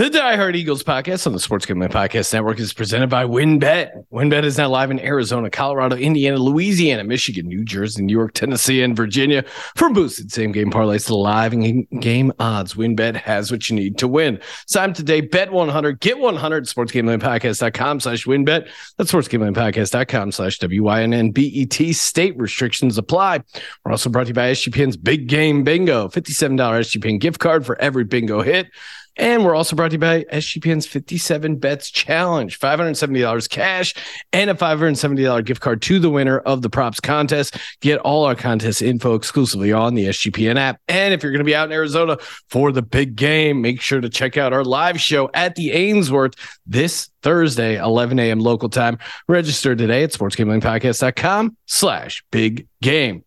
The Die Hard Eagles podcast on the Sports Gambling Podcast Network is presented by WynnBET. WynnBET is now live in Arizona, Colorado, Indiana, Louisiana, Michigan, New Jersey, New York, Tennessee, and Virginia. For boosted same game parlays to live game odds, WynnBET has what you need to win. Sign today, bet 100, get 100, sportsgamblingpodcast.com slash WynnBET. That's sportsgamblingpodcast.com slash W-Y-N-N-B-E-T. State restrictions apply. We're also brought to you by SGPN's Big Game Bingo, $57 SGPN gift card for every bingo hit. And we're also brought to you by SGPN's 57 Bets Challenge, $570 cash and a $570 gift card to the winner of the props contest. Get all our contest info exclusively on the SGPN app. And if you're going to be out in Arizona for the big game, make sure to check out our live show at the Ainsworth this Thursday, 11 a.m. local time. Register today at sportsgamblingpodcast.com slash big game.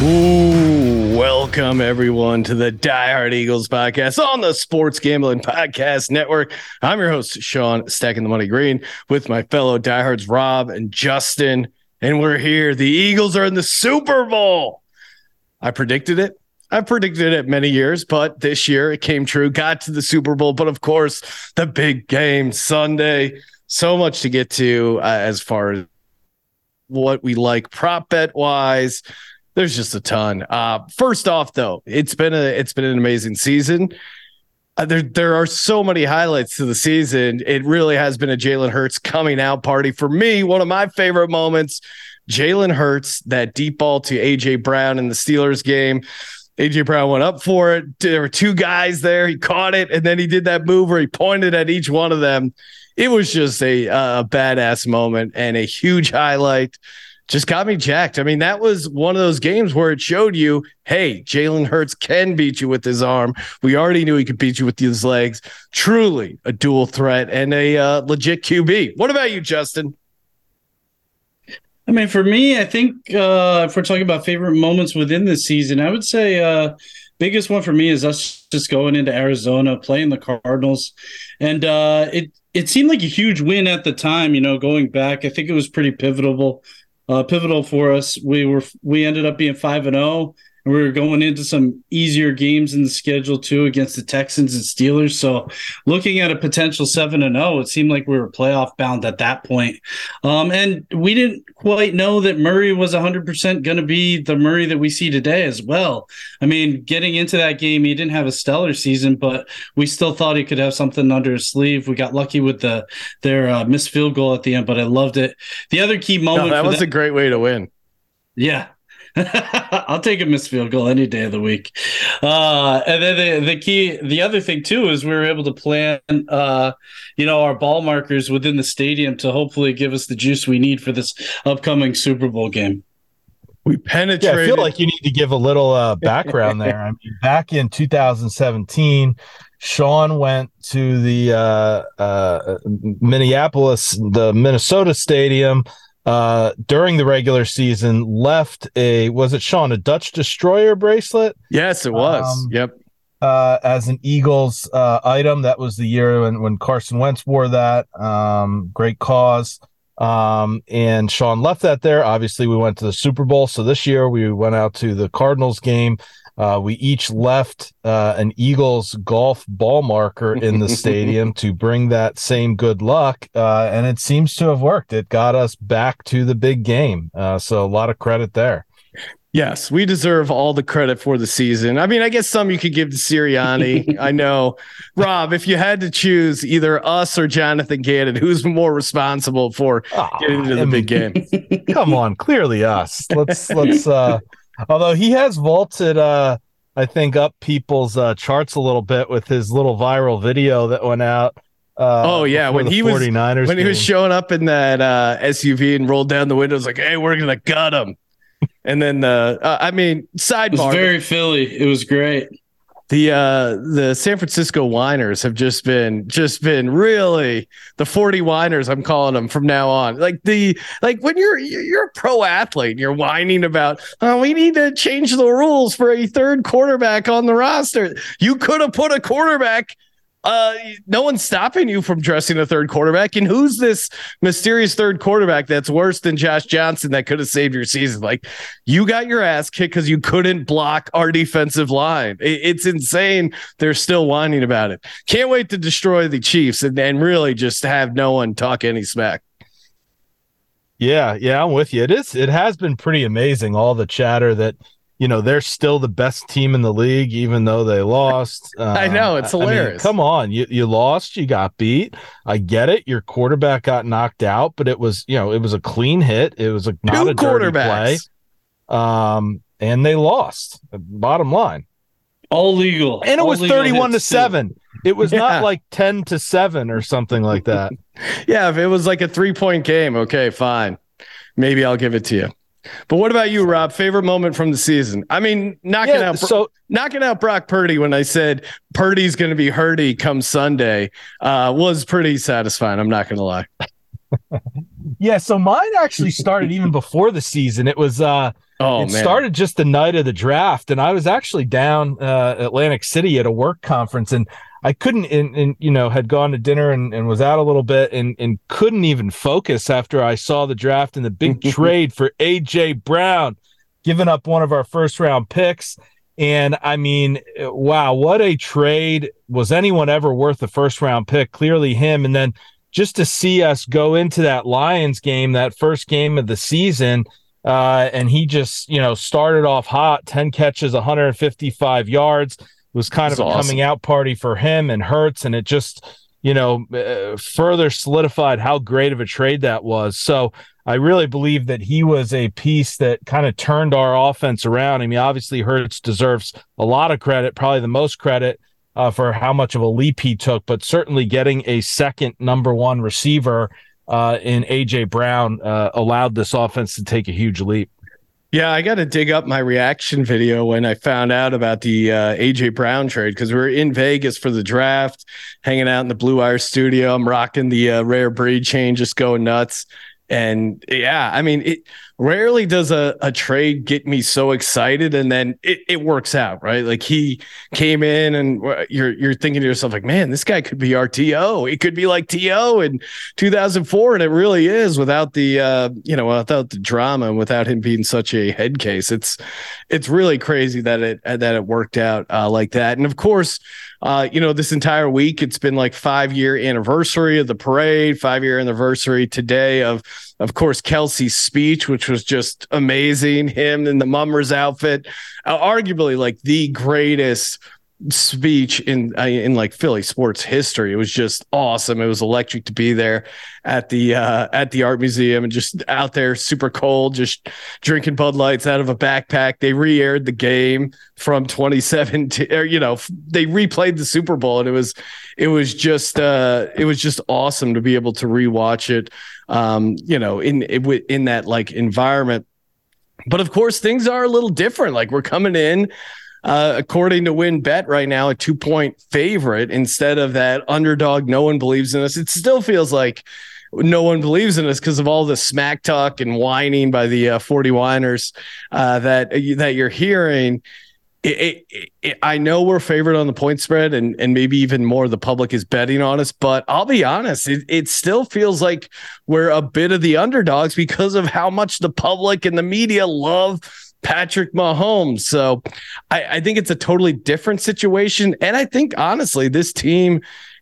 Ooh, welcome everyone to the Die Hard Eagles podcast on the Sports Gambling Podcast Network. I'm your host, Sean Stacking the Money Green, with my fellow diehards, Rob and Justin. And we're here. The Eagles are in the Super Bowl. I predicted it. I predicted it many years, but this year it came true. Got to the Super Bowl, but of course, the big game Sunday. So much to get to uh, as far as what we like prop bet wise there's just a ton. Uh, first off, though, it's been a it's been an amazing season. Uh, there there are so many highlights to the season. It really has been a Jalen Hurts coming out party for me. One of my favorite moments. Jalen Hurts that deep ball to AJ Brown in the Steelers game. AJ Brown went up for it. There were two guys there. He caught it, and then he did that move where he pointed at each one of them. It was just a, a badass moment and a huge highlight just got me jacked. I mean, that was one of those games where it showed you, hey, Jalen Hurts can beat you with his arm. We already knew he could beat you with his legs. Truly a dual threat and a uh, legit QB. What about you, Justin? I mean, for me, I think uh, if we're talking about favorite moments within the season, I would say uh, biggest one for me is us just going into Arizona, playing the Cardinals, and uh, it it seemed like a huge win at the time. You know, going back, I think it was pretty pivotal uh, pivotal for us. We were we ended up being five and zero, oh, we were going into some easier games in the schedule too against the Texans and Steelers. So, looking at a potential seven and zero, oh, it seemed like we were playoff bound at that point. Um, and we didn't quite know that Murray was 100% going to be the Murray that we see today as well. I mean, getting into that game, he didn't have a stellar season, but we still thought he could have something under his sleeve. We got lucky with the their uh, missed field goal at the end, but I loved it. The other key moment no, that was that, a great way to win. Yeah, I'll take a missed field goal any day of the week. Uh, and then the, the key, the other thing too, is we were able to plan, uh, you know, our ball markers within the stadium to hopefully give us the juice we need for this upcoming Super Bowl game. We penetrated. Yeah, I feel like you need to give a little uh, background there. I mean, back in 2017, Sean went to the uh, uh, Minneapolis, the Minnesota Stadium uh, during the regular season left a was it Sean a Dutch Destroyer bracelet? Yes, it was. Um, yep. Uh, as an Eagles uh, item, that was the year when when Carson Wentz wore that. Um, great cause. Um, and Sean left that there. Obviously, we went to the Super Bowl. So this year we went out to the Cardinals game. Uh, we each left uh, an Eagles golf ball marker in the stadium to bring that same good luck, uh, and it seems to have worked. It got us back to the big game, uh, so a lot of credit there. Yes, we deserve all the credit for the season. I mean, I guess some you could give to Sirianni. I know, Rob. If you had to choose either us or Jonathan Gannon, who's more responsible for oh, getting into the big game? Come on, clearly us. Let's let's uh Although he has vaulted, uh, I think, up people's uh, charts a little bit with his little viral video that went out. Uh, oh yeah, when he was when game. he was showing up in that uh, SUV and rolled down the windows like, "Hey, we're gonna gut him." and then, uh, uh, I mean, sidebar. It was very Philly. It was great. The uh the San Francisco whiners have just been just been really the 40 whiners I'm calling them from now on. Like the like when you're you're a pro athlete and you're whining about oh we need to change the rules for a third quarterback on the roster. You could have put a quarterback uh, no one's stopping you from dressing a third quarterback. And who's this mysterious third quarterback that's worse than Josh Johnson that could have saved your season? Like, you got your ass kicked because you couldn't block our defensive line. It, it's insane. They're still whining about it. Can't wait to destroy the Chiefs and, and really just have no one talk any smack. Yeah, yeah, I'm with you. It is. It has been pretty amazing. All the chatter that you know they're still the best team in the league even though they lost. Um, i know it's hilarious I mean, come on you you lost you got beat. I get it your quarterback got knocked out but it was you know it was a clean hit. It was a not Two a dirty play. um and they lost. Bottom line. All legal. And it all was 31 to 7 too. it was yeah. not like 10 to 7 or something like that. Yeah if it was like a three point game okay fine. Maybe i'll give it to you but what about you, Rob? Favorite moment from the season? I mean, knocking yeah, out so knocking out Brock Purdy when I said Purdy's going to be Hurdy come Sunday uh, was pretty satisfying. I'm not going to lie. yeah, so mine actually started even before the season. It was uh oh, it man. started just the night of the draft, and I was actually down uh, Atlantic City at a work conference, and I couldn't, and, and you know, had gone to dinner and, and was out a little bit and, and couldn't even focus after I saw the draft and the big trade for AJ Brown, giving up one of our first round picks. And I mean, wow, what a trade. Was anyone ever worth the first round pick? Clearly him. And then just to see us go into that Lions game, that first game of the season, uh, and he just, you know, started off hot 10 catches, 155 yards was kind That's of a awesome. coming out party for him and Hurts, and it just you know uh, further solidified how great of a trade that was. So I really believe that he was a piece that kind of turned our offense around. I mean, obviously Hurts deserves a lot of credit, probably the most credit. Uh, for how much of a leap he took, but certainly getting a second number one receiver uh, in AJ Brown uh, allowed this offense to take a huge leap. Yeah, I got to dig up my reaction video when I found out about the uh, AJ Brown trade because we are in Vegas for the draft, hanging out in the Blue Wire studio. I'm rocking the uh, rare breed chain, just going nuts. And yeah, I mean, it rarely does a, a trade get me so excited and then it, it works out, right? Like he came in and you're you're thinking to yourself, like, man, this guy could be our TO. It could be like TO in 2004. And it really is without the uh, you know, without the drama and without him being such a head case. It's it's really crazy that it that it worked out uh, like that. And of course, uh, you know, this entire week, it's been like five year anniversary of the parade, five year anniversary today of, of course, Kelce's speech, which was just amazing. Him in the mummers outfit, uh, arguably like the greatest speech in uh, in like Philly sports history. It was just awesome. It was electric to be there at the uh, at the art museum and just out there super cold, just drinking Bud Lights out of a backpack. They re-aired the game from 2017, or you know, they replayed the Super Bowl, and it was it was just uh, it was just awesome to be able to rewatch it. Um, you know, in it in that like environment. But of course, things are a little different. Like we're coming in uh, according to WynnBET right now, a two point favorite instead of that underdog. No one believes in us. It still feels like no one believes in us because of all the smack talk and whining by the uh, 40 whiners uh, that that you're hearing. It, it, it, I know we're favored on the point spread, and and maybe even more the public is betting on us. But I'll be honest, it still feels like we're a bit of the underdogs because of how much the public and the media love Patrick Mahomes. So I, I, think it's a totally different situation. And I think honestly, this team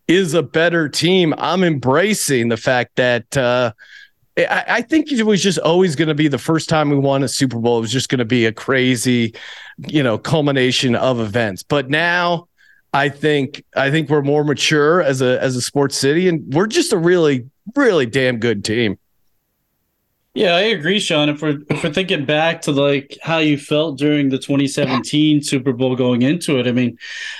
is a better team. I'm embracing the fact that uh, I, I think it was just always going to be the first time we won a Super Bowl. It was just going to be a crazy, you know, culmination of events. But now I think I think we're more mature as a as a sports city, and we're just a really, really damn good team. Yeah, I agree, Sean. If we're if we're thinking back to like how you felt during the 2017 Super Bowl going into it, I mean,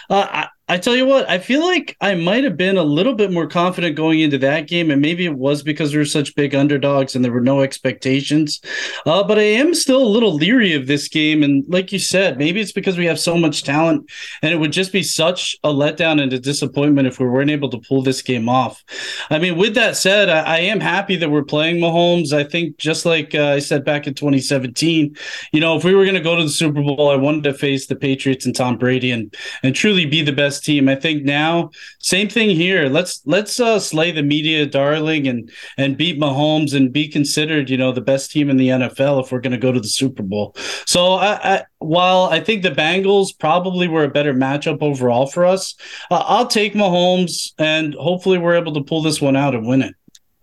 uh, I I tell you what, I feel like I might have been a little bit more confident going into that game, and maybe it was because we were such big underdogs and there were no expectations. Uh, but I am still a little leery of this game, and like you said, maybe it's because we have so much talent, and it would just be such a letdown and a disappointment if we weren't able to pull this game off. I mean, with that said, I, I am happy that we're playing Mahomes. I think just like uh, I said back in 2017, you know, if we were going to go to the Super Bowl, I wanted to face the Patriots and Tom Brady and and truly be the best best team. I think now, same thing here. Let's let's uh, slay the media darling and and beat Mahomes and be considered, you know, the best team in the NFL if we're going to go to the Super Bowl. So I, I, while I think the Bengals probably were a better matchup overall for us, uh, I'll take Mahomes and hopefully we're able to pull this one out and win it.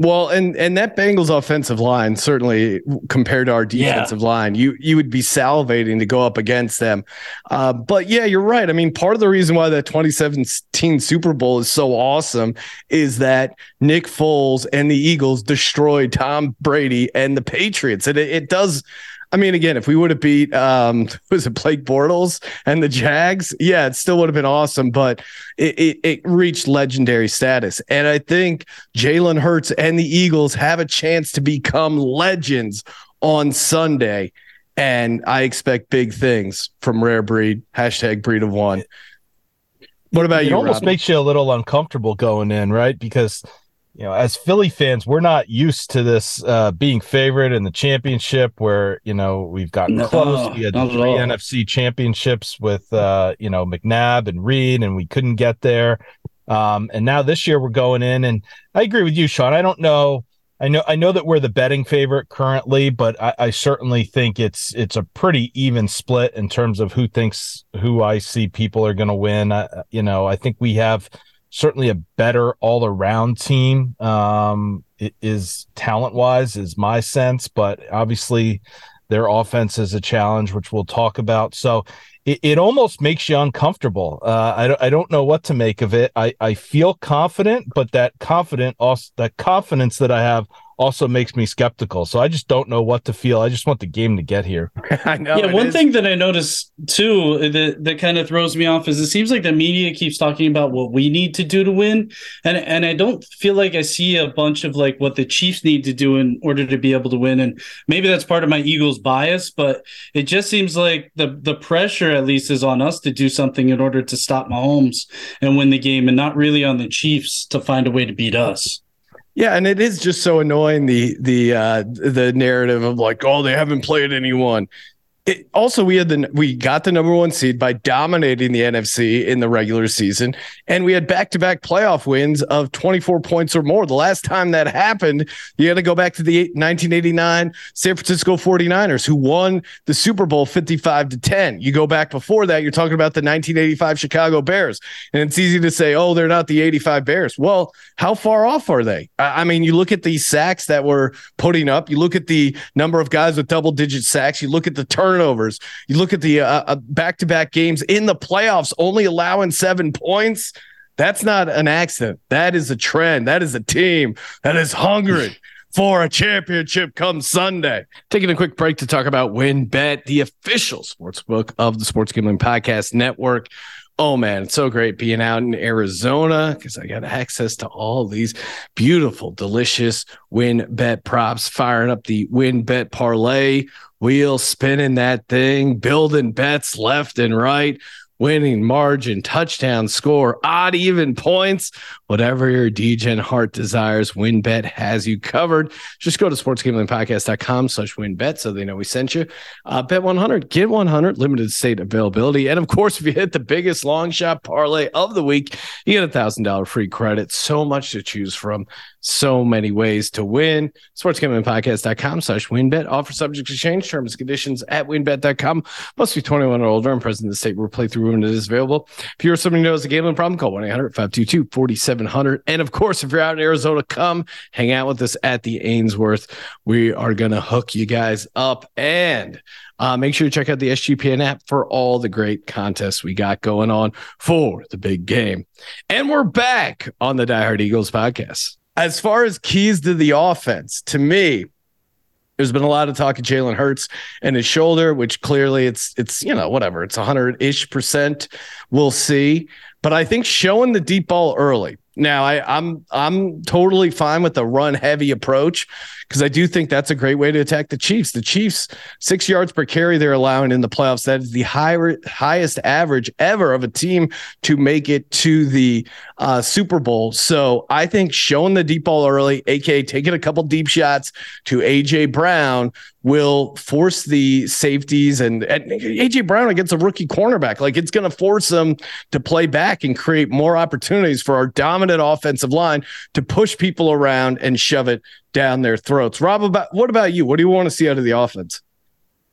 Well, and and that Bengals offensive line certainly compared to our defensive yeah. line, you you would be salivating to go up against them. Uh, but yeah, you're right. I mean, part of the reason why that 2017 Super Bowl is so awesome is that Nick Foles and the Eagles destroyed Tom Brady and the Patriots, and it, it does I mean, again, if we would have beat um was it Blake Bortles and the Jags, yeah, it still would have been awesome, but it, it, it reached legendary status. And I think Jalen Hurts and the Eagles have a chance to become legends on Sunday. And I expect big things from Rare Breed, hashtag breed of one. What about it you? It almost Rob? makes you a little uncomfortable going in, right? Because you know, as Philly fans, we're not used to this uh, being favorite in the championship where, you know, we've gotten no, close. We had three NFC championships with, uh, you know, McNabb and Reed, and we couldn't get there. Um, and now this year we're going in, and I agree with you, Sean. I don't know. I know I know that we're the betting favorite currently, but I, I certainly think it's it's a pretty even split in terms of who thinks who I see people are going to win. I, you know, I think we have – certainly a better all around team. Um, is talent wise is my sense, but obviously their offense is a challenge, which we'll talk about. So it, it almost makes you uncomfortable. Uh, I don't, I don't know what to make of it. I, I feel confident, but that confident also that confidence that I have also makes me skeptical. So I just don't know what to feel. I just want the game to get here. I know. Yeah, one is. thing that I noticed too that that kind of throws me off is it seems like the media keeps talking about what we need to do to win, and and I don't feel like I see a bunch of like what the Chiefs need to do in order to be able to win. And maybe that's part of my Eagles bias, but it just seems like the the pressure at least is on us to do something in order to stop Mahomes and win the game, and not really on the Chiefs to find a way to beat us. Yeah, and it is just so annoying the the uh the narrative of like, oh, they haven't played anyone. It, also, we had the we got the number one seed by dominating the NFC in the regular season, and we had back to back playoff wins of 24 points or more. The last time that happened, you had to go back to the 1989 San Francisco 49ers, who won the Super Bowl 55 to 10. You go back before that, you're talking about the 1985 Chicago Bears, and it's easy to say, oh, they're not the 85 Bears. Well, how far off are they? I mean, you look at the sacks that we're putting up, you look at the number of guys with double digit sacks, you look at the turn turnovers. You look at the back to back games in the playoffs, only allowing seven points. That's not an accident. That is a trend. That is a team that is hungry for a championship come Sunday. Taking a quick break to talk about WynnBET, the official sports book of the Sports Gambling Podcast Network. Oh man, it's so great being out in Arizona because I got access to all these beautiful, delicious WynnBET props, firing up the WynnBET parlay wheel spinning that thing, building bets left and right, winning margin, touchdown score, odd even points, whatever your DGen heart desires, WynnBET has you covered. Just go to sportsgamblingpodcast.com slash wynnbet so they know we sent you. Uh, bet 100, get 100, limited state availability. And of course, if you hit the biggest long shot parlay of the week, you get a $1,000 free credit. So much to choose from so many ways to win. SportsGamblingPodcast.com slash wynnbet. Offer subject to change terms and conditions at wynnbet.com. Must be 21 or older and present in the state where playthrough when it is available. If you're somebody who knows a gambling problem, call 1 800 522 4700. And of course, if you're out in Arizona, come hang out with us at the Ainsworth. We are going to hook you guys up and uh, make sure to check out the SGPN app for all the great contests we got going on for the big game. And we're back on the Die Hard Eagles podcast as far as keys to the offense, to me, There's been a lot of talk of Jalen Hurts and his shoulder, which clearly it's it's you know whatever it's hundred ish percent. We'll see, but I think showing the deep ball early. Now I, I'm I'm totally fine with the run heavy approach because I do think that's a great way to attack the Chiefs. The Chiefs six yards per carry they're allowing in the playoffs. That is the highest average ever of a team to make it to the uh, Super Bowl. So I think showing the deep ball early, aka taking a couple deep shots to AJ Brown, will force the safeties and, and AJ Brown against a rookie cornerback. Like it's going to force them to play back and create more opportunities for our dominant offensive line to push people around and shove it down their throats. Rob, about what about you? What do you want to see out of the offense?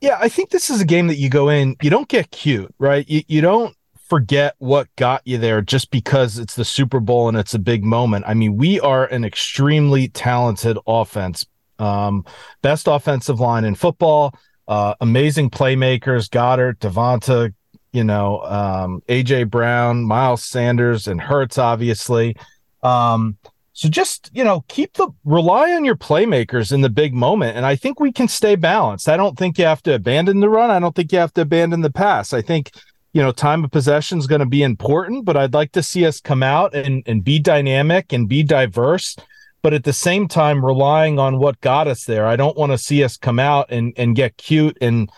Yeah, I think this is a game that you go in, you don't get cute, right? You, you don't forget what got you there just because it's the Super Bowl and it's a big moment. I mean, we are an extremely talented offense, um, best offensive line in football, uh, amazing playmakers, Goedert, Devonta, you know, um, AJ Brown, Miles Sanders, and Hurts, obviously. Um, so just, you know, keep the rely on your playmakers in the big moment. And I think we can stay balanced. I don't think you have to abandon the run. I don't think you have to abandon the pass. I think, you know, time of possession is going to be important, but I'd like to see us come out and, and be dynamic and be diverse. But at the same time, relying on what got us there. I don't want to see us come out and, and get cute and,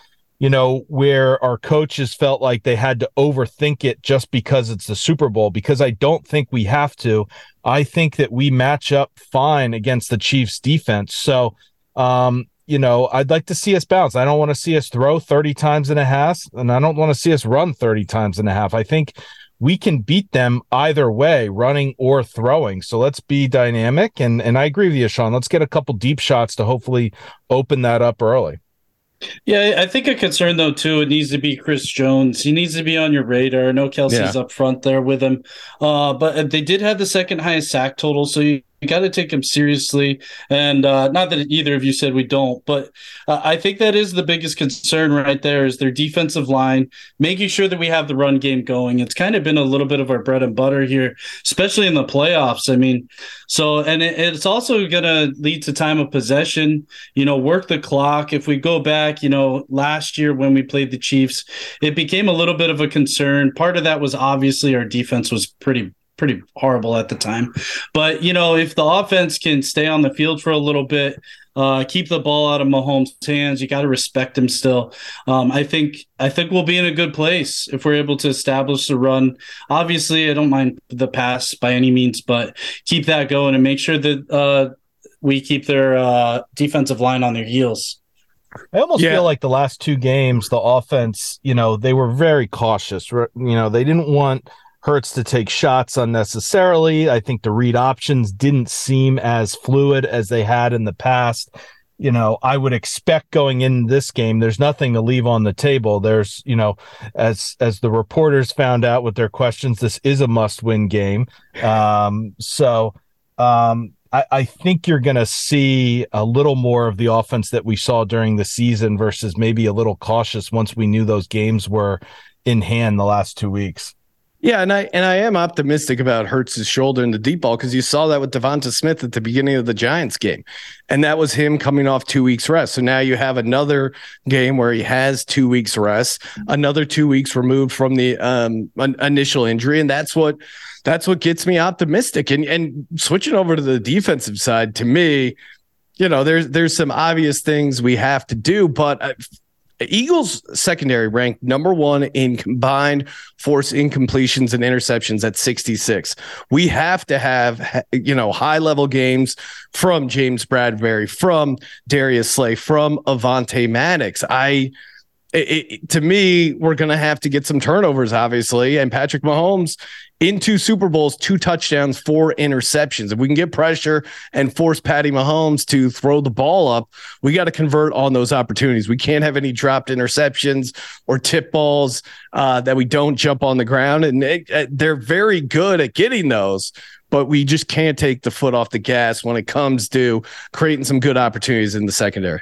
you know, where our coaches felt like they had to overthink it just because it's the Super Bowl, because I don't think we have to. I think that we match up fine against the Chiefs defense. So, um, you know, I'd like to see us bounce. I don't want to see us throw 30 times and a half, and I don't want to see us run 30 times and a half. I think we can beat them either way, running or throwing. So let's be dynamic. And and I agree with you, Sean. Let's get a couple deep shots to hopefully open that up early. Yeah, I think a concern though too. It needs to be Chris Jones. He needs to be on your radar. No Kelce's yeah. up front there with him, uh, but they did have the second highest sack total. So you, you got to take him seriously. And uh, not that either of you said we don't, but uh, I think that is the biggest concern right there is their defensive line, making sure that we have the run game going. It's kind of been a little bit of our bread and butter here, especially in the playoffs. I mean, so and it, it's also going to lead to time of possession. You know, work the clock. If we go back, you know, last year when we played the Chiefs, it became a little bit of a concern. Part of that was obviously our defense was pretty pretty horrible at the time. But you know, if the offense can stay on the field for a little bit, uh, keep the ball out of Mahomes' hands, you got to respect him still. Um, I think I think we'll be in a good place if we're able to establish the run. Obviously, I don't mind the pass by any means, but keep that going and make sure that uh, we keep their uh, defensive line on their heels. I almost yeah. feel like the last two games, the offense, you know, they were very cautious. You know, they didn't want Hurts to take shots unnecessarily. I think the read options didn't seem as fluid as they had in the past. You know, I would expect going in this game, there's nothing to leave on the table. There's, you know, as as the reporters found out with their questions, this is a must-win game. Um, so um, I, I think you're going to see a little more of the offense that we saw during the season versus maybe a little cautious once we knew those games were in hand the last two weeks. Yeah, and I and I am optimistic about Hurts's shoulder in the deep ball because you saw that with Devonta Smith at the beginning of the Giants game, and that was him coming off two weeks rest. So now you have another game where he has two weeks rest, another two weeks removed from the um, initial injury, and that's what that's what gets me optimistic. And and switching over to the defensive side, to me, you know, there's there's some obvious things we have to do, but Eagles secondary ranked number one in combined force incompletions and interceptions at 66. We have to have, you know, high level games from James Bradberry, from Darius Slay, from Avonte Maddox. I, it, it, to me, we're going to have to get some turnovers, obviously. And Patrick Mahomes in two Super Bowls, two touchdowns, four interceptions. If we can get pressure and force Patty Mahomes to throw the ball up, we got to convert on those opportunities. We can't have any dropped interceptions or tip balls uh, that we don't jump on the ground. And it, uh, they're very good at getting those. But we just can't take the foot off the gas when it comes to creating some good opportunities in the secondary.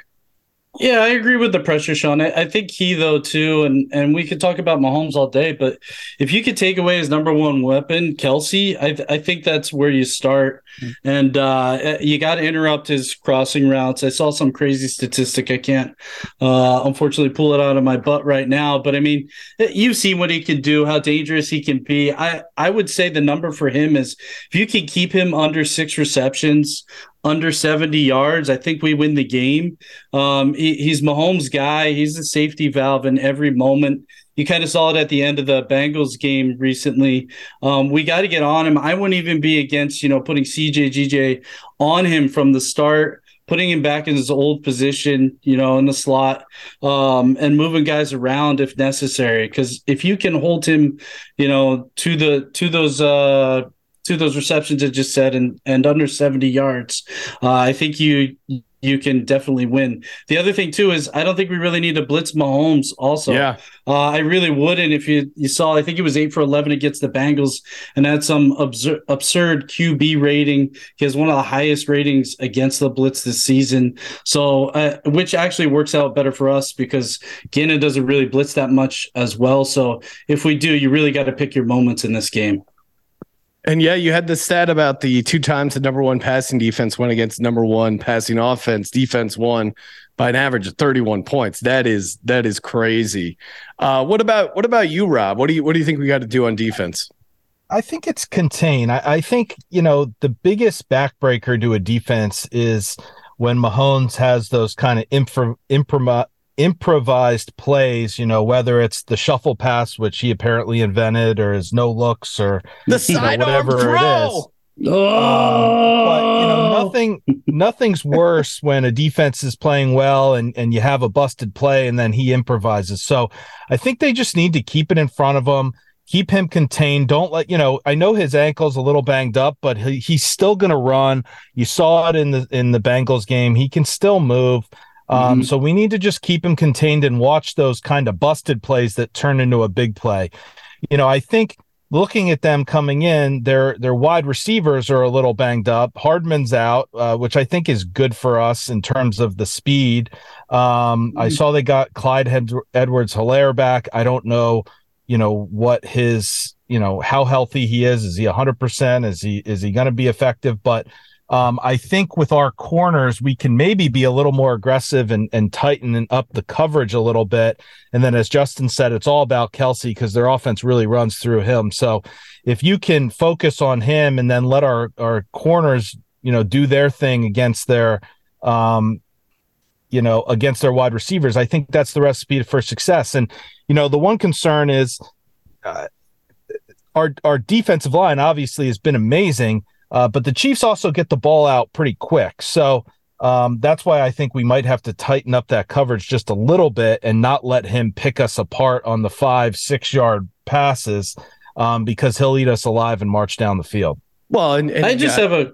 Yeah, I agree with the pressure, Sean. I, I, think he though too, and and we could talk about Mahomes all day, but if you could take away his number one weapon, Kelce, I I think that's where you start, mm-hmm. and uh, you got to interrupt his crossing routes. I saw some crazy statistic. I can't uh, unfortunately pull it out of my butt right now, but I mean, you've seen what he can do, how dangerous he can be. I I would say the number for him is if you can keep him under six receptions under 70 yards, I think we win the game. Um, he, he's Mahomes' guy. He's a safety valve in every moment. You kind of saw it at the end of the Bengals game recently. Um, we got to get on him. I wouldn't even be against, you know, putting CJ GJ on him from the start, putting him back in his old position, you know, in the slot, um, and moving guys around if necessary. Because if you can hold him, you know, to the to those uh to those receptions I just said and and under 70 yards, uh, I think you you can definitely win. The other thing too is I don't think we really need to blitz Mahomes. Also, yeah, uh, I really wouldn't. If you you saw, I think it was eight for eleven against the Bengals, and had some absurd, absurd QB rating. He has one of the highest ratings against the blitz this season. So, uh, which actually works out better for us because Gannon doesn't really blitz that much as well. So, if we do, you really got to pick your moments in this game. And yeah, you had the stat about the two times the number one passing defense went against number one passing offense. Defense won by an average of 31 points. That is that is crazy. Uh, what about what about you, Rob? What do you what do you think we got to do on defense? I think it's contain. I, I think you know the biggest backbreaker to a defense is when Mahomes has those kind of impro, improvised plays, you know, whether it's the shuffle pass, which he apparently invented, or his no looks, or the you know, whatever it is. Oh! Um, but you know, nothing nothing's worse when a defense is playing well and and you have a busted play and then he improvises. So I think they just need to keep it in front of him, keep him contained. Don't let you know. I know his ankle's a little banged up, but he, he's still going to run. You saw it in the in the Bengals game. He can still move. Um, mm-hmm. So we need to just keep him contained and watch those kind of busted plays that turn into a big play. You know, I think looking at them coming in, their their wide receivers are a little banged up. Hardman's out, uh, which I think is good for us in terms of the speed. Um, mm-hmm. I saw they got Clyde Edwards Helaire back. I don't know, you know, what his, you know, how healthy he is. Is he 100%? Is he is he going to be effective? But um, I think with our corners, we can maybe be a little more aggressive and, and tighten up the coverage a little bit. And then, as Justin said, it's all about Kelce because their offense really runs through him. So if you can focus on him and then let our, our corners, you know, do their thing against their, um, you know, against their wide receivers, I think that's the recipe for success. And, you know, the one concern is uh, our, our defensive line obviously has been amazing uh, but the Chiefs also get the ball out pretty quick. So um, that's why I think we might have to tighten up that coverage just a little bit and not let him pick us apart on the five, six yard passes um, because he'll eat us alive and march down the field. Well, and, and I just have a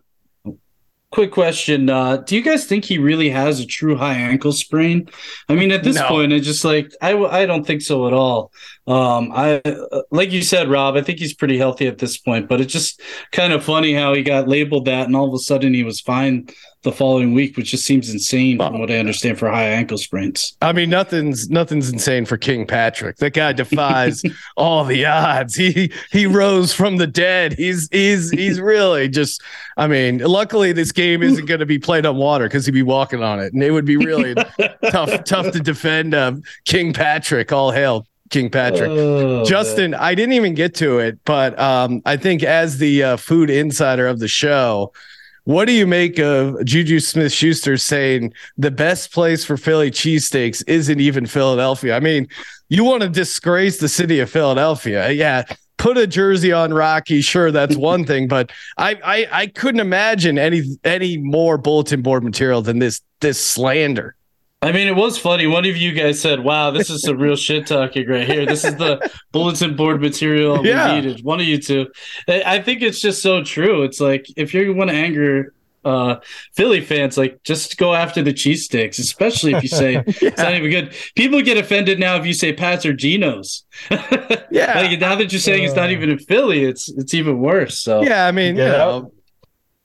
quick question. Uh, do you guys think he really has a true high ankle sprain? I mean, at this no. point, it's just like I, I don't think so at all. Um, I like you said, Rob. I think he's pretty healthy at this point, but it's just kind of funny how he got labeled that, and all of a sudden he was fine the following week, which just seems insane from what I understand for high ankle sprains. I mean, nothing's nothing's insane for King Patrick. That guy defies all the odds. He he rose from the dead. He's he's he's really just. I mean, luckily this game isn't going to be played on water because he'd be walking on it, and it would be really tough tough to defend um, King Patrick. All hail King Patrick. Oh, Justin, man. I didn't even get to it, but um, I think as the uh, food insider of the show, what do you make of Juju Smith Schuster saying the best place for Philly cheesesteaks isn't even Philadelphia? I mean, you want to disgrace the city of Philadelphia. Yeah. Put a jersey on Rocky, sure, that's one thing, but I, I I couldn't imagine any any more bulletin board material than this this slander. I mean, it was funny. One of you guys said, "Wow, this is some real shit talking right here. This is the bulletin board material yeah. we needed." One of you two. I think it's just so true. It's like if you want to anger uh, Philly fans, like just go after the cheesesteaks, especially if you say yeah. it's not even good. People get offended now if you say Pats or Geno's. yeah. Like now that you're saying uh, it's not even in Philly, it's it's even worse. So yeah, I mean, yeah,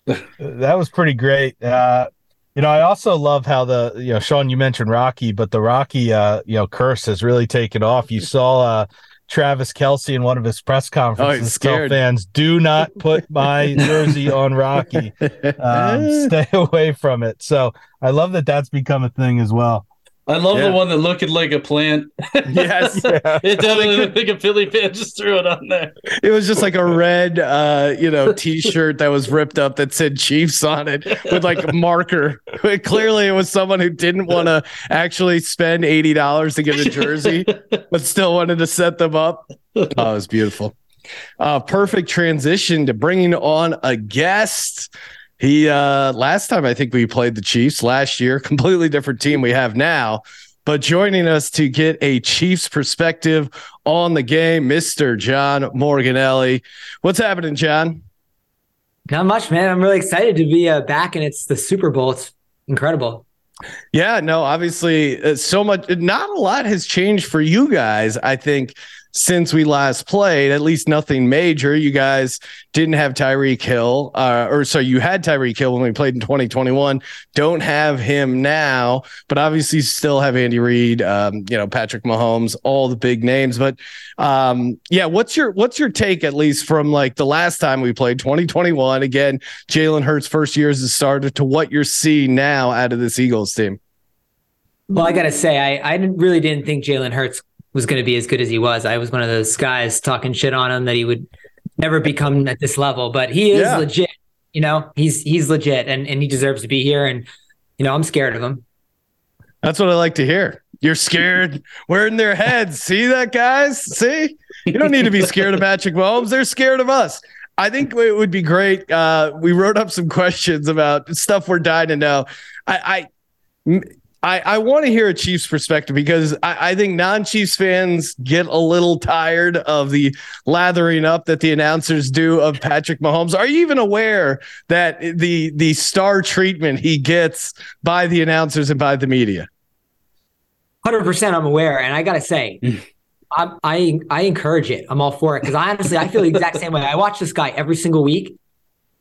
that, that was pretty great. Uh, You know, I also love how the you know Sean, you mentioned Rocky, but the Rocky uh, you know curse has really taken off. You saw uh Travis Kelce in one of his press Oh, conferences tell fans, "Do not put my jersey on Rocky. Um, stay away from it." So I love that that's become a thing as well. I love Yeah. the one that looked like a plant. yes. Yeah. It definitely looked like a Philly fan just threw it on there. It was just like a red, uh, you know, T-shirt that was ripped up that said Chiefs on it with like a marker. Clearly, it was someone who didn't want to actually spend eighty dollars to get a jersey, but still wanted to set them up. Oh, it was beautiful. Uh, perfect transition to bringing on a guest. He uh, last time I think we played the Chiefs last year, completely different team we have now. But joining us to get a Chiefs perspective on the game, Mr. John Morganelli. What's happening, John? Not much, man. I'm really excited to be uh, back, and it's the Super Bowl. It's incredible. Yeah, no, obviously, uh, so much, not a lot has changed for you guys, I think, since we last played, at least nothing major. You guys didn't have Tyreek Hill, uh, or so you had Tyreek Hill when we played in 2021. Don't have him now, but obviously still have Andy Reid, um, you know, Patrick Mahomes, all the big names. But um, yeah, what's your what's your take at least from like the last time we played 2021? Again, Jalen Hurts' first year as a starter to what you're seeing now out of this Eagles team. Well, I gotta say, I I really didn't think Jalen Hurts was going to be as good as he was. I was one of those guys talking shit on him that he would never become at this level, but he is Yeah. legit. You know, he's he's legit, and and he deserves to be here. And you know, I'm scared of him. That's what I like to hear. You're scared. We're in their heads. See that, guys? See? You don't need to be scared of Patrick Mahomes. They're scared of us. I think it would be great. Uh, we wrote up some questions about stuff we're dying to know. I I I, I want to hear a Chiefs perspective because I, I think non-Chiefs fans get a little tired of the lathering up that the announcers do of Patrick Mahomes. Are you even aware that the the star treatment he gets by the announcers and by the media? Hundred percent, I'm aware, and I gotta say, I, I I encourage it. I'm all for it because honestly I feel the exact same way. I watch this guy every single week,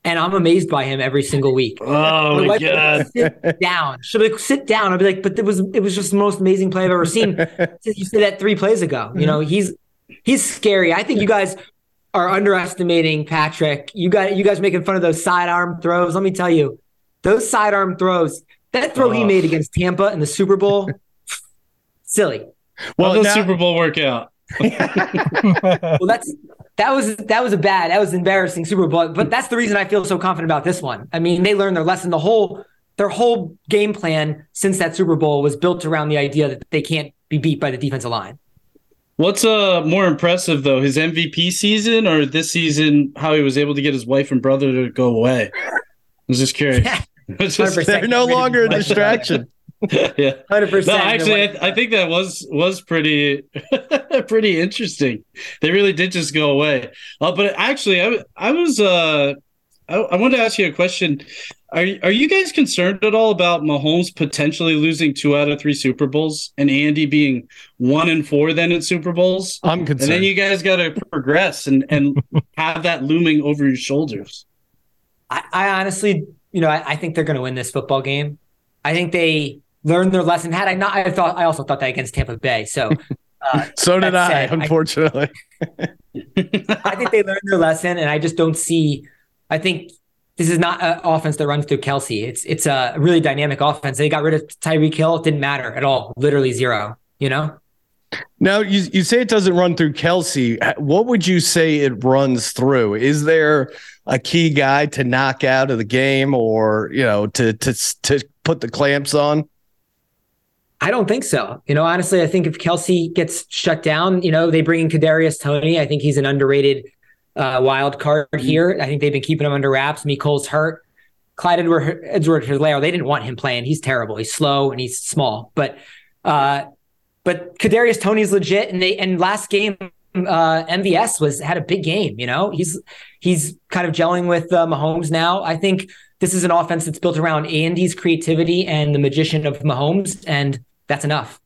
and I'm amazed by him every single week. Oh My my wife god. Sit down. She'll be like, sit down. I'll be like, but it was it was just the most amazing play I've ever seen. you said that three plays ago. You know, he's he's scary. I think you guys are underestimating Patrick. You got you guys making fun of those sidearm throws. Let me tell you, those sidearm throws, that throw he Oh. made against Tampa in the Super Bowl, silly. Well, the now- Super Bowl workout. Well, that's that was that was a bad, that was embarrassing Super Bowl. But that's the reason I feel so confident about this one. I mean, they learned their lesson. The whole their whole game plan since that Super Bowl was built around the idea that they can't be beat by the defensive line. What's uh more impressive though, his MVP season or this season? How he was able to get his wife and brother to go away? I was just curious. It's just- They're no longer a distraction. yeah. Hundred No, percent. actually, I, I think that was was pretty pretty interesting. They really did just go away. Uh, but actually, I was uh I, I wanted to ask you a question. Are are you guys concerned at all about Mahomes potentially losing two out of three Super Bowls and Andy being one and four then in Super Bowls? I'm And concerned. then you guys got to progress and and have that looming over your shoulders. I, I honestly, you know, I, I think they're going to win this football game. I think they learned their lesson. Had I not, I thought I also thought that against Tampa Bay. So uh, so did I, said, I- unfortunately. I think they learned their lesson, and I just don't see. I think this is not an offense that runs through Kelce. It's it's a really dynamic offense. They got rid of Tyreek Hill. It didn't matter at all. Literally zero. You know. Now you you say it doesn't run through Kelce. What would you say it runs through? Is there a key guy to knock out of the game, or you know, to to to put the clamps on? I don't think so. You know, honestly, I think if Kelce gets shut down, you know, they bring in Kadarius Toney. I think he's an underrated uh, wild card here. I think they've been keeping him under wraps. Mecole's hurt. Clyde Edward Edward Helaire, they didn't want him playing. He's terrible. He's slow and he's small. But uh, but Kadarius Toney's legit. And they and last game, uh, MVS was had a big game. You know, he's he's kind of gelling with uh, Mahomes now. I think this is an offense that's built around Andy's creativity and the magician of Mahomes, and that's enough.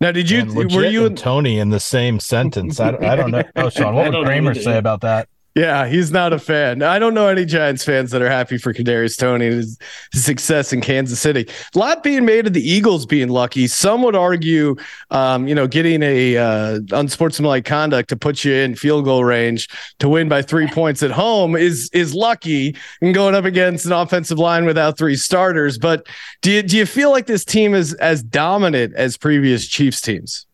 Now, did you were you and Toney in the same sentence? I, I don't know, oh, Sean. What would know Kramer say about that? Yeah, he's not a fan. I don't know any Giants fans that are happy for Kadarius Toney his, his, success in Kansas City. A lot being made of the Eagles being lucky. Some would argue, um, you know, getting a uh, unsportsmanlike conduct to put you in field goal range to win by three points at home is is lucky and going up against an offensive line without three starters. But do you do you feel like this team is as dominant as previous Chiefs teams?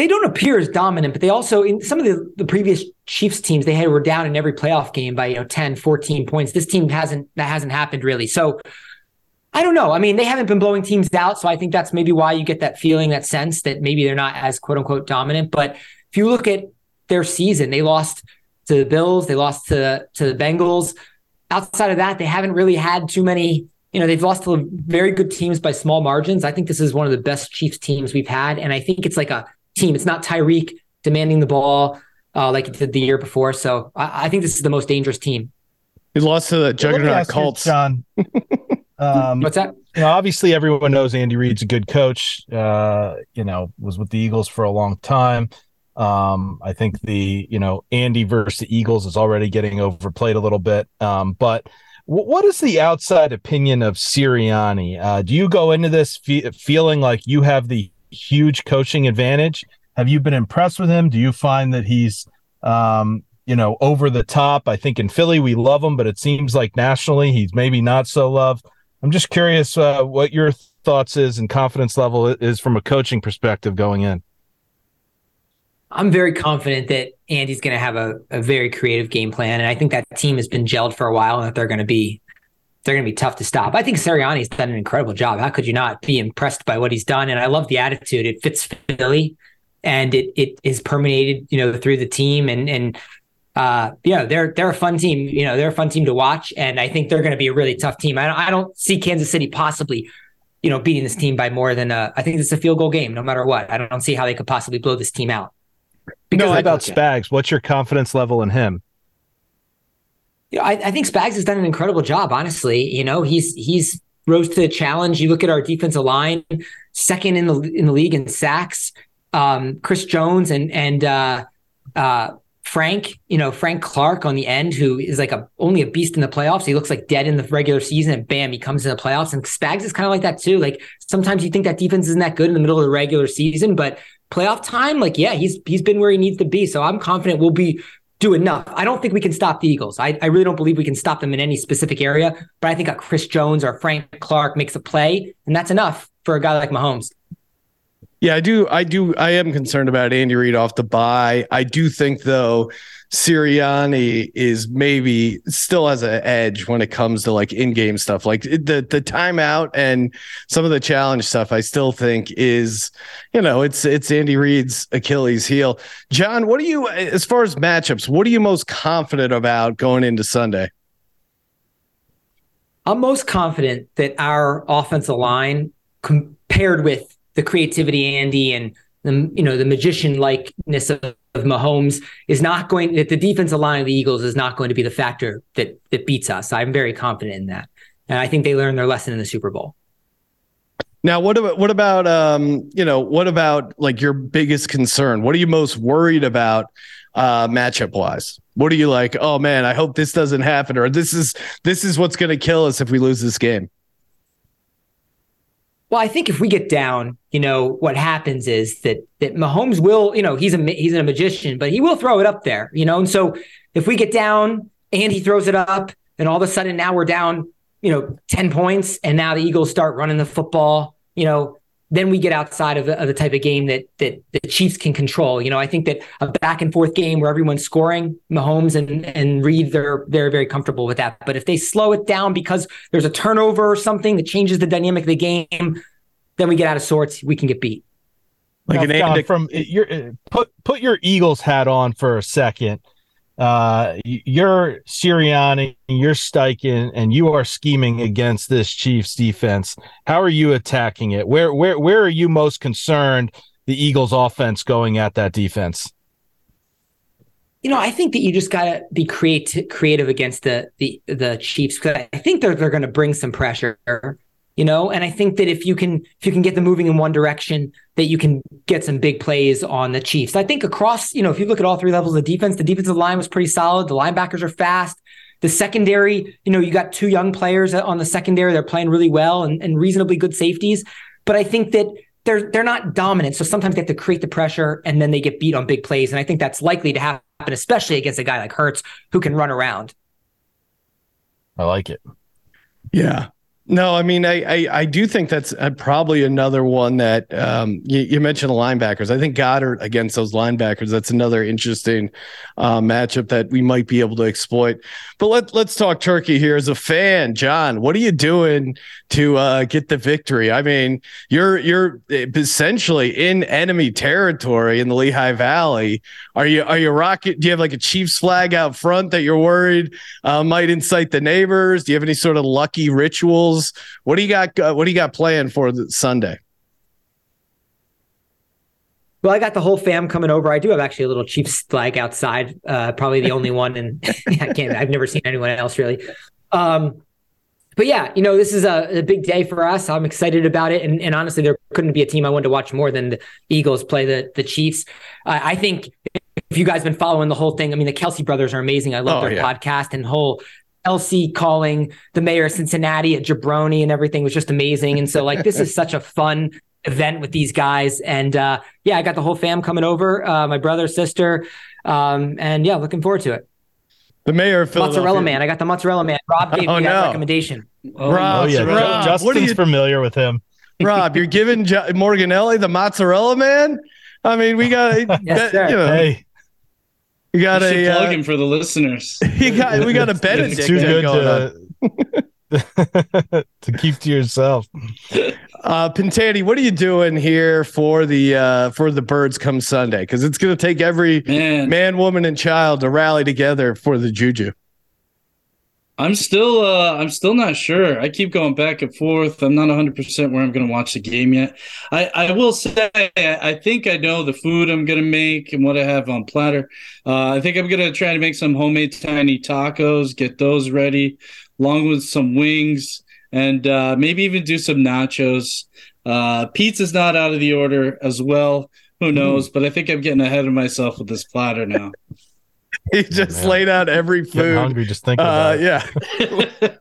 They don't appear as dominant, but they also in some of the, the previous Chiefs teams they had were down in every playoff game by you know 10, 14 points. This team hasn't that hasn't happened really. So I don't know. I mean, they haven't been blowing teams out, so I think that's maybe why you get that feeling, that sense that maybe they're not as quote unquote dominant. But if you look at their season, they lost to the Bills, they lost to to the Bengals. Outside of that, they haven't really had too many you know, they've lost to very good teams by small margins. I think this is one of the best Chiefs teams we've had. And I think it's like a team. It's not Tyreek demanding the ball uh, like it did the year before. So I, I, think this is the most dangerous team. He lost to the Juggernaut Colts. You, John. um, What's that? You know, obviously everyone knows Andy Reid's a good coach. Uh, you know, was with the Eagles for a long time. Um, I think the you know Andy versus the Eagles is already getting overplayed a little bit. Um, but what is the outside opinion of Sirianni? Uh, do you go into this fe- feeling like you have the huge coaching advantage. Have you been impressed with him? Do you find that he's, um, you know, over the top? I think in Philly we love him, but it seems like nationally he's maybe not so loved. I'm just curious uh, what your thoughts is and confidence level is from a coaching perspective going in. I'm very confident that Andy's going to have a, a very creative game plan, and I think that team has been gelled for a while, and that they're going to be they're going to be tough to stop. I think Sirianni's done an incredible job. How could you not be impressed by what he's done? And I love the attitude. It fits Philly, and it it is permeated, you know, through the team. And and uh, yeah, they're they're a fun team. You know, they're a fun team to watch, and I think they're going to be a really tough team. I don't, I don't see Kansas City possibly, you know, beating this team by more than a. I think it's a field goal game, no matter what. I don't see how they could possibly blow this team out. Because no, about Spags, what's your confidence level in him? You know, I, I think Spags has done an incredible job. Honestly, you know, he's he's rose to the challenge. You look at our defensive line, second in the in the league in sacks. Um, Chris Jones and and uh, uh, Frank, you know, Frank Clark on the end, who is like a only a beast in the playoffs. He looks like dead in the regular season, and bam, he comes in the playoffs. And Spags is kind of like that too. Like sometimes you think that defense isn't that good in the middle of the regular season, but playoff time, like yeah, he's he's been where he needs to be. So I'm confident we'll be do enough. I don't think we can stop the Eagles. I, I really don't believe we can stop them in any specific area. But I think a Chris Jones or Frank Clark makes a play, and that's enough for a guy like Mahomes. Yeah, I do. I do. I am concerned about Andy Reid off the bye. I do think though Sirianni is maybe still has an edge when it comes to like in-game stuff, like the the timeout and some of the challenge stuff. I still think is, you know, it's it's Andy Reid's Achilles heel. John, what are you as far as matchups? What are you most confident about going into Sunday? I'm most confident that our offensive line compared with the creativity Andy and the you know the magician likeness of, of Mahomes is not going that the defensive line of the Eagles is not going to be the factor that that beats us. I'm very confident in that. And I think they learned their lesson in the Super Bowl. Now, what about what about um, you know, what about like your biggest concern? What are you most worried about uh matchup wise? What are you like, oh man, I hope this doesn't happen, or this is this is what's gonna kill us if we lose this game? Well, I think if we get down, you know, what happens is that that Mahomes will, you know, he's a he's a magician, but he will throw it up there, you know. And so if we get down and he throws it up, and all of a sudden now we're down, you know, ten points, and now the Eagles start running the football, you know, then we get outside of the, of the type of game that that the Chiefs can control. You know, I think that a back and forth game where everyone's scoring, Mahomes and and Reid, they're they're very comfortable with that. But if they slow it down because there's a turnover or something that changes the dynamic of the game, then we get out of sorts. We can get beat. Like now, an John, from uh, your uh, put put your Eagles hat on for a second uh, you're Sirianni, you're Steichen, and you are scheming against this Chiefs defense. How are you attacking it? Where where where are you most concerned? The Eagles' offense going at that defense. You know, I think that you just got to be creative creative against the the the Chiefs because I think they're they're to bring some pressure. You know. And I think that if you can if you can get them moving in one direction, that you can get some big plays on the Chiefs. I think across, you know, if you look at all three levels of defense, the defensive line was pretty solid. The linebackers are fast. The secondary, you know, you got two young players on the secondary. They're playing really well and, and reasonably good safeties. But I think that they're they're not dominant. So sometimes they have to create the pressure and then they get beat on big plays. And I think that's likely to happen, especially against a guy like Hurts who can run around. I like it. Yeah. No, I mean, I, I, I do think that's uh, probably another one that um, you, you, mentioned the linebackers. I think Goedert against those linebackers. That's another interesting uh, matchup that we might be able to exploit. But let let's talk Turkey here as a fan, John. What are you doing to uh, get the victory? I mean, you're you're essentially in enemy territory in the Lehigh Valley. Are you are you rocket? Do you have like a Chiefs flag out front that you're worried uh, might incite the neighbors? Do you have any sort of lucky rituals? What do you got? Uh, what do you got planned for the Sunday? Well, I got the whole fam coming over. I do have actually a little Chiefs flag outside. Uh, probably the only one, and I can't. I've never seen anyone else really. Um, but yeah, you know, this is a, a, big day for us. I'm excited about it, and, and, honestly, there couldn't be a team I wanted to watch more than the Eagles play the the Chiefs. Uh, I think if you guys been following the whole thing, I mean, the Kelce brothers are amazing. I love oh, their yeah. podcast and whole Kelce calling the mayor of Cincinnati a jabroni and everything was just amazing. And so, like, this is such a fun event with these guys. And uh, yeah, I got the whole fam coming over, uh, my brother, sister, um, and yeah, looking forward to it. The mayor of Mozzarella Man. I got the mozzarella man. Rob gave oh, me that recommendation. Oh, Rob, oh, yeah. Rob, Justin's you, familiar with him. Rob, you're giving J- Morganelli the mozzarella man? I mean, we got yes, that, you know, hey. You got you a plug uh, him for the listeners. You got we got a Benedict too good to, to keep to yourself. Uh Pintani, what are you doing here for the uh for the birds come Sunday? Because it's gonna take every man. man, woman, and child to rally together for the juju. I'm still uh I'm still not sure. I keep going back and forth. I'm not 100% where I'm going to watch the game yet. I I will say I think I know the food I'm going to make and what I have on platter. Uh, I think I'm going to try to make some homemade tiny tacos, get those ready along with some wings and uh, maybe even do some nachos. Uh, pizza's not out of the order as well. Who knows? Mm. But I think I'm getting ahead of myself with this platter now. he just laid out every food. Getting hungry just thinking uh, Yeah,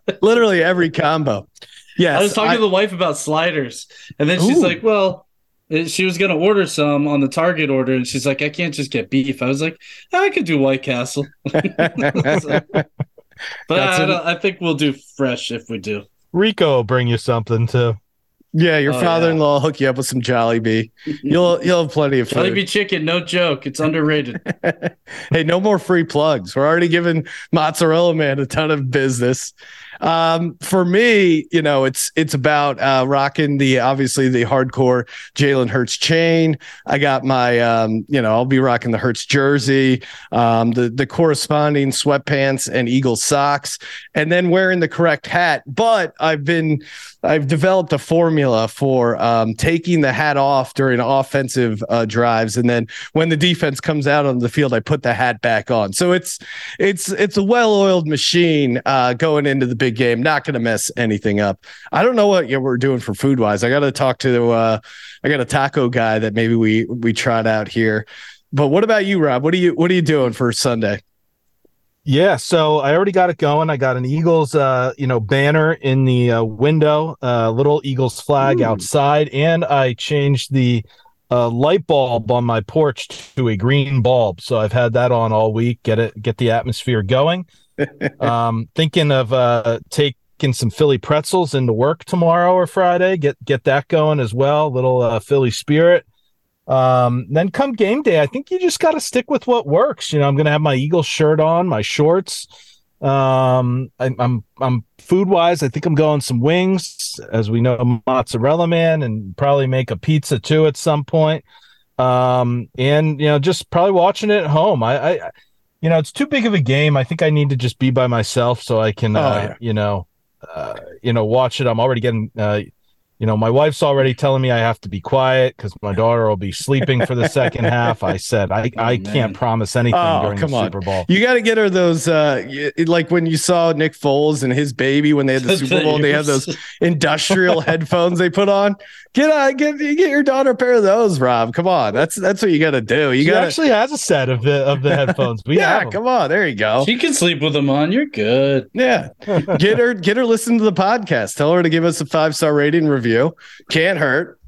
literally every combo. Yeah, I was talking I, to the wife about sliders, and then she's ooh. like, "Well." She was gonna order some on the Target order, and she's like, "I can't just get beef." I was like, "I could do White Castle." so, but I, an, I think we'll do fresh if we do. Rico will bring you something too. Yeah, your oh, father-in-law yeah. hook you up with some Jollibee. You'll you'll have plenty of food. Jollibee chicken, no joke. It's underrated. hey, no more free plugs. We're already giving Mozzarella Man a ton of business. Um, for me, you know, it's it's about uh, rocking the obviously the hardcore Jalen Hurts chain. I got my, um, you know, I'll be rocking the Hurts jersey, um, the the corresponding sweatpants and Eagle socks, and then wearing the correct hat. But I've been I've developed a formula for um, taking the hat off during offensive uh, drives, and then when the defense comes out on the field, I put the hat back on. So it's it's it's a well-oiled machine uh, going into the big game. Not going to mess anything up. I don't know what we're doing for food wise. I got to talk to uh, I got a taco guy that maybe we we tried out here. But what about you, Rob? What are you what are you doing for Sunday? Yeah, so I already got it going. I got an Eagles, uh, you know, banner in the uh, window, uh, little Eagles flag Ooh. outside, and I changed the uh, light bulb on my porch to a green bulb. So I've had that on all week. Get it, get the atmosphere going. Um, thinking of uh, taking some Philly pretzels into work tomorrow or Friday. Get get that going as well. Little uh, Philly spirit. Um, then come game day, I think you just got to stick with what works. You know, I'm going to have my Eagles shirt on, my shorts. Um, I, I'm I'm food wise. I think I'm going some wings, as we know, mozzarella man, and probably make a pizza too at some point. Um, and you know, just probably watching it at home. I, I, you know, it's too big of a game. I think I need to just be by myself so I can, oh, uh, yeah. you know, uh, you know, watch it. I'm already getting uh, you know, my wife's already telling me I have to be quiet because my daughter will be sleeping for the second half. I said I, Oh, I man. can't promise anything Oh, during come the on. Super Bowl. You got to get her those, uh, like when you saw Nick Foles and his baby when they had the Super Bowl, they had those industrial headphones they put on. Get uh, get get your daughter a pair of those, Rob. Come on, that's that's what you got to do. You She got to, actually has a set of the of the headphones. We yeah. Come on, there you go. She can sleep with them on. You're good. Yeah, get her get her listen to the podcast. Tell her to give us a five star rating review. Can't hurt.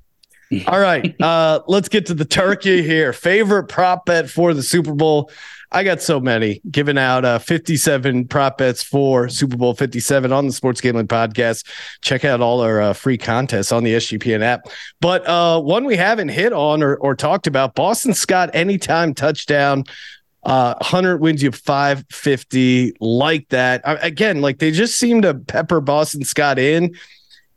All right, uh, let's get to the turkey here. Favorite prop bet for the Super Bowl. I got so many giving out uh, 57 prop bets for Super Bowl 57 on the Sports Gambling Podcast. Check out all our uh, free contests on the SGPN app. But uh, one we haven't hit on or, or talked about Boston Scott anytime touchdown. Uh, 100 wins you 550 like that. I, again, like they just seem to pepper Boston Scott in.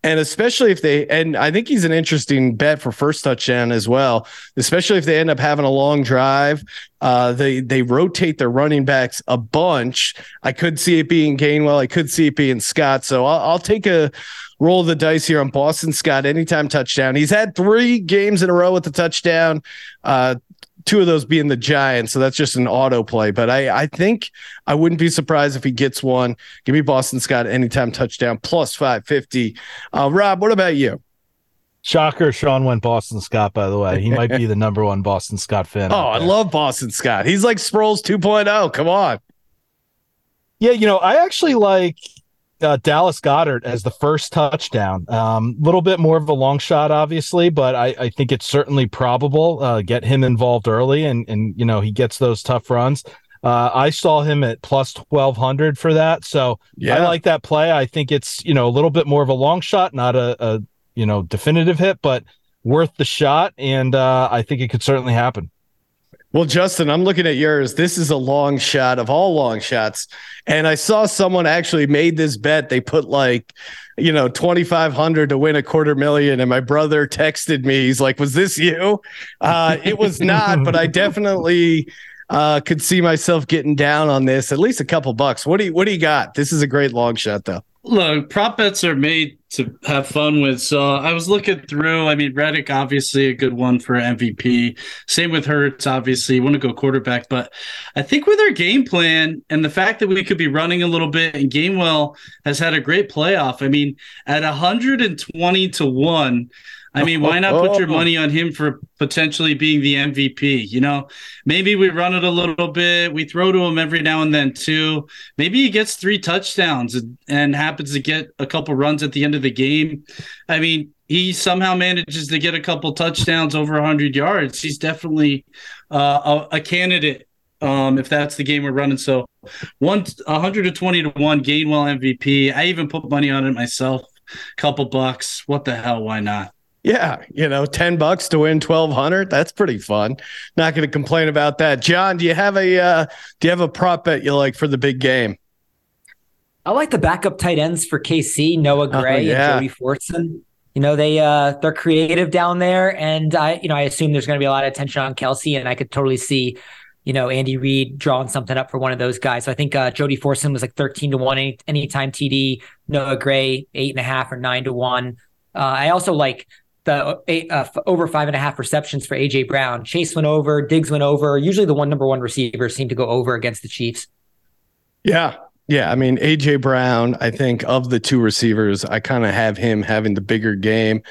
And especially if they, and I think he's an interesting bet for first touchdown as well, especially if they end up having a long drive. Uh, they they rotate their running backs a bunch. I could see it being Gainwell. I could see it being Scott. So I'll, I'll take a roll of the dice here on Boston Scott anytime touchdown. He's had three games in a row with the touchdown. Uh, two of those being the Giants. So that's just an auto play. But I, I think I wouldn't be surprised if he gets one. Give me Boston Scott anytime touchdown plus 550. Uh, Rob, what about you? Shocker, Sean went Boston Scott, by the way. He might be the number one Boston Scott fan. Oh, I love Boston Scott. He's like Sproles 2.0. Come on. Yeah, you know, I actually like uh, Dallas Goedert as the first touchdown. A um, little bit more of a long shot, obviously, but I, I think it's certainly probable. Uh, get him involved early, and and you know he gets those tough runs. Uh, I saw him at plus twelve hundred for that, so Yeah. I like that play. I think it's you know a little bit more of a long shot, not a, a you know definitive hit, but worth the shot, and uh, I think it could certainly happen. Well, Justin, I'm looking at yours. This is a long shot of all long shots. And I saw someone actually made this bet. They put like, you know, 2,500 to win a quarter million. And my brother texted me. He's like, Was this you? Uh, it was not, but I definitely uh, could see myself getting down on this, at least a couple bucks. What do you, what do you got? This is a great long shot, though. Look, prop bets are made to have fun with. So I was looking through. I mean, Reddick obviously a good one for MVP. Same with Hurts, obviously. Want to go quarterback, but I think with our game plan and the fact that we could be running a little bit, and Gainwell has had a great playoff. I mean, at 120 to one. I mean, why not put your money on him for potentially being the MVP? You know, maybe we run it a little bit. We throw to him every now and then too. Maybe he gets three touchdowns and, and happens to get a couple runs at the end of the game. I mean, he somehow manages to get a couple touchdowns over 100 yards. He's definitely uh, a, a candidate um, if that's the game we're running. So, one 120 to one Gainwell MVP. I even put money on it myself. A couple bucks. What the hell? Why not? Yeah, you know, 10 bucks to win 1200. That's pretty fun. Not going to complain about that. John, do you have a uh do you have a prop bet you like for the big game? I like the backup tight ends for KC, Noah Oh, Gray yeah. and Jody Fortson. You know, they uh they're creative down there, and I you know I assume there's going to be a lot of attention on Kelce, and I could totally see, you know, Andy Reid drawing something up for one of those guys. So I think uh, Jody Fortson was like thirteen to one any, anytime TD. Noah Gray eight and a half or nine to one. Uh, I also like the eight, uh, over five and a half receptions for AJ Brown. Chase went over, Diggs went over. Usually the one number one receivers seem to go over against the Chiefs. Yeah. Yeah, I mean AJ Brown, I think of the two receivers, I kind of have him having the bigger game.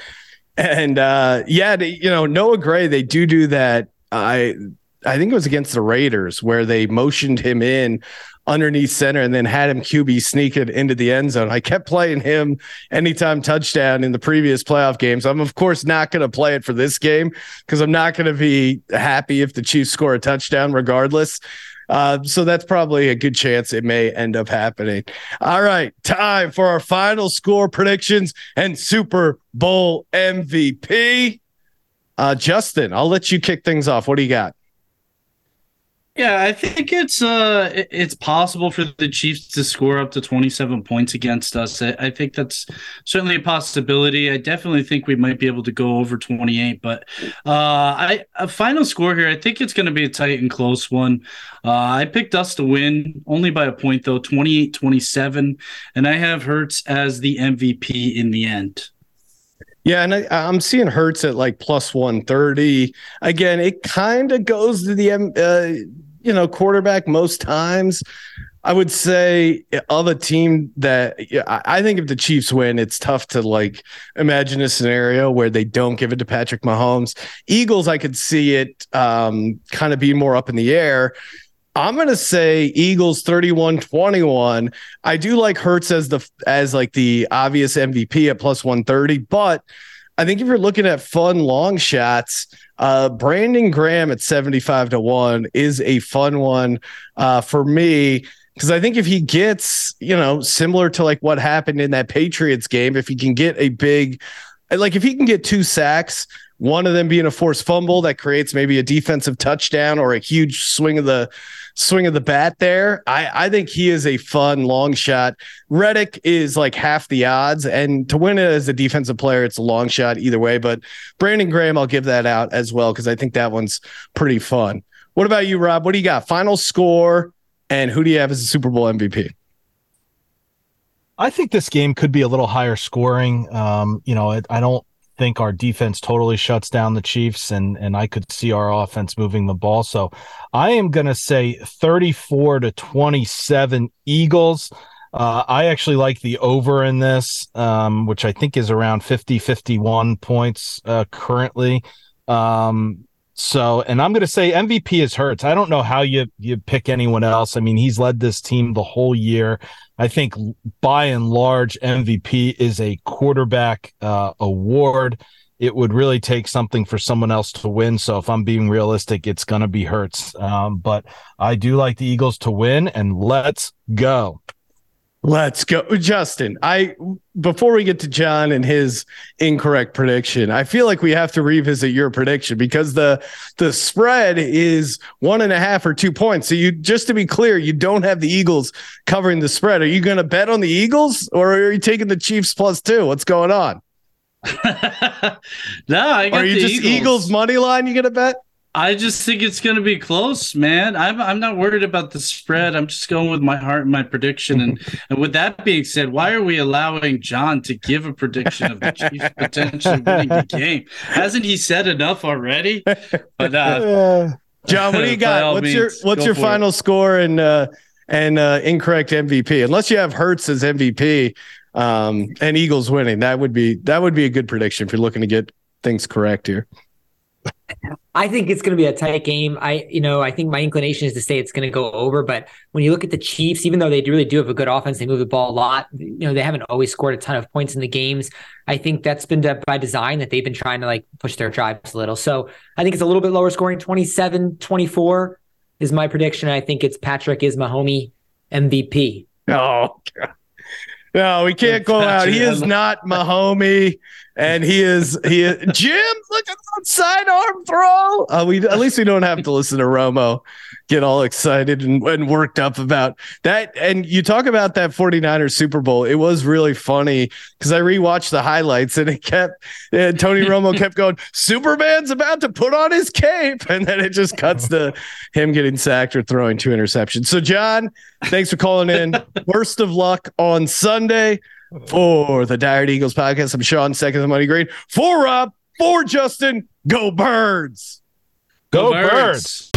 And uh yeah, they, you know, Noah Gray, they do do that. I I think it was against the Raiders where they motioned him in underneath center and then had him QB sneak it into the end zone. I kept playing him anytime touchdown in the previous playoff games. I'm of course not going to play it for this game because I'm not going to be happy if the Chiefs score a touchdown regardless. Uh, so that's probably a good chance it may end up happening. All right, time for our final score predictions and Super Bowl MVP. Uh, Justin, I'll let you kick things off. What do you got? Yeah, I think it's uh it's possible for the Chiefs to score up to 27 points against us. I, I think that's certainly a possibility. I definitely think we might be able to go over 28, but uh I a final score here, I think it's going to be a tight and close one. Uh I picked us to win only by a point though, 28-27, and I have Hurts as the MVP in the end. Yeah, and I, I'm seeing Hurts at like plus 130. Again, it kind of goes to the uh, you know quarterback most times. I would say of a team that I think if the Chiefs win, it's tough to like imagine a scenario where they don't give it to Patrick Mahomes. Eagles, I could see it um, kind of be more up in the air. I'm gonna say Eagles 31-21. I do like Hurts as the as like the obvious MVP at plus 130, but I think if you're looking at fun long shots, uh, Brandon Graham at 75 to 1 is a fun one uh, for me. Because I think if he gets, you know, similar to like what happened in that Patriots game, if he can get a big, like if he can get two sacks, one of them being a forced fumble that creates maybe a defensive touchdown or a huge swing of the swing of the bat there. I, I think he is a fun long shot. Reddick is like half the odds, and to win it as a defensive player, it's a long shot either way. But Brandon Graham, I'll give that out as well because I think that one's pretty fun. What about you, Rob? What do you got? Final score, and who do you have as a Super Bowl MVP? I think this game could be a little higher scoring. Um, you know, I don't think our defense totally shuts down the Chiefs, and and I could see our offense moving the ball. So I am going to say 34 to 27 Eagles. Uh, I actually like the over in this, um, which I think is around 50, 51 points uh, currently. Um, so, and I'm going to say MVP is Hurts. I don't know how you you pick anyone else. I mean, he's led this team the whole year. I think by and large, MVP is a quarterback uh, award. It would really take something for someone else to win. So, if I'm being realistic, it's going to be Hurts. Um, but I do like the Eagles to win, and let's go. Let's go, Justin. I before we get to John and his incorrect prediction, I feel like we have to revisit your prediction because the the spread is one and a half or two points. So you just to be clear, you don't have the Eagles covering the spread. Are you going to bet on the Eagles or are you taking the Chiefs plus two? What's going on? no, I got are you just Eagles. Eagles money line? You going to bet? I just think it's going to be close, man. I'm I'm not worried about the spread. I'm just going with my heart and my prediction. And and with that being said, why are we allowing John to give a prediction of the Chiefs potentially winning the game? Hasn't he said enough already? But uh, John, what do you got? What's means, your what's your final it. score and uh, and uh, incorrect MVP? Unless you have Hurts as MVP um, and Eagles winning, that would be that would be a good prediction if you're looking to get things correct here. I think it's going to be a tight game. I, you know, I think my inclination is to say it's going to go over. But when you look at the Chiefs, even though they really do have a good offense, they move the ball a lot. You know, they haven't always scored a ton of points in the games. I think that's been by design that they've been trying to like push their drives a little. So I think it's a little bit lower scoring. 27 24 is my prediction. I think it's Patrick is Mahomey MVP. Oh, no, we can't go out. He is not Mahomey and he is he is, Jim. Look at that sidearm throw. Uh, we at least we don't have to listen to Romo get all excited and, and worked up about that. And you talk about that 49ers Super Bowl. It was really funny because I rewatched the highlights and it kept and Tony Romo kept going, Superman's about to put on his cape. And then it just cuts to him getting sacked or throwing two interceptions. So, John, thanks for calling in. Worst of luck on Sunday for the Dire Eagles podcast. I'm Sean, second the money green. For Rob, for Justin, go birds. Go, go birds. birds.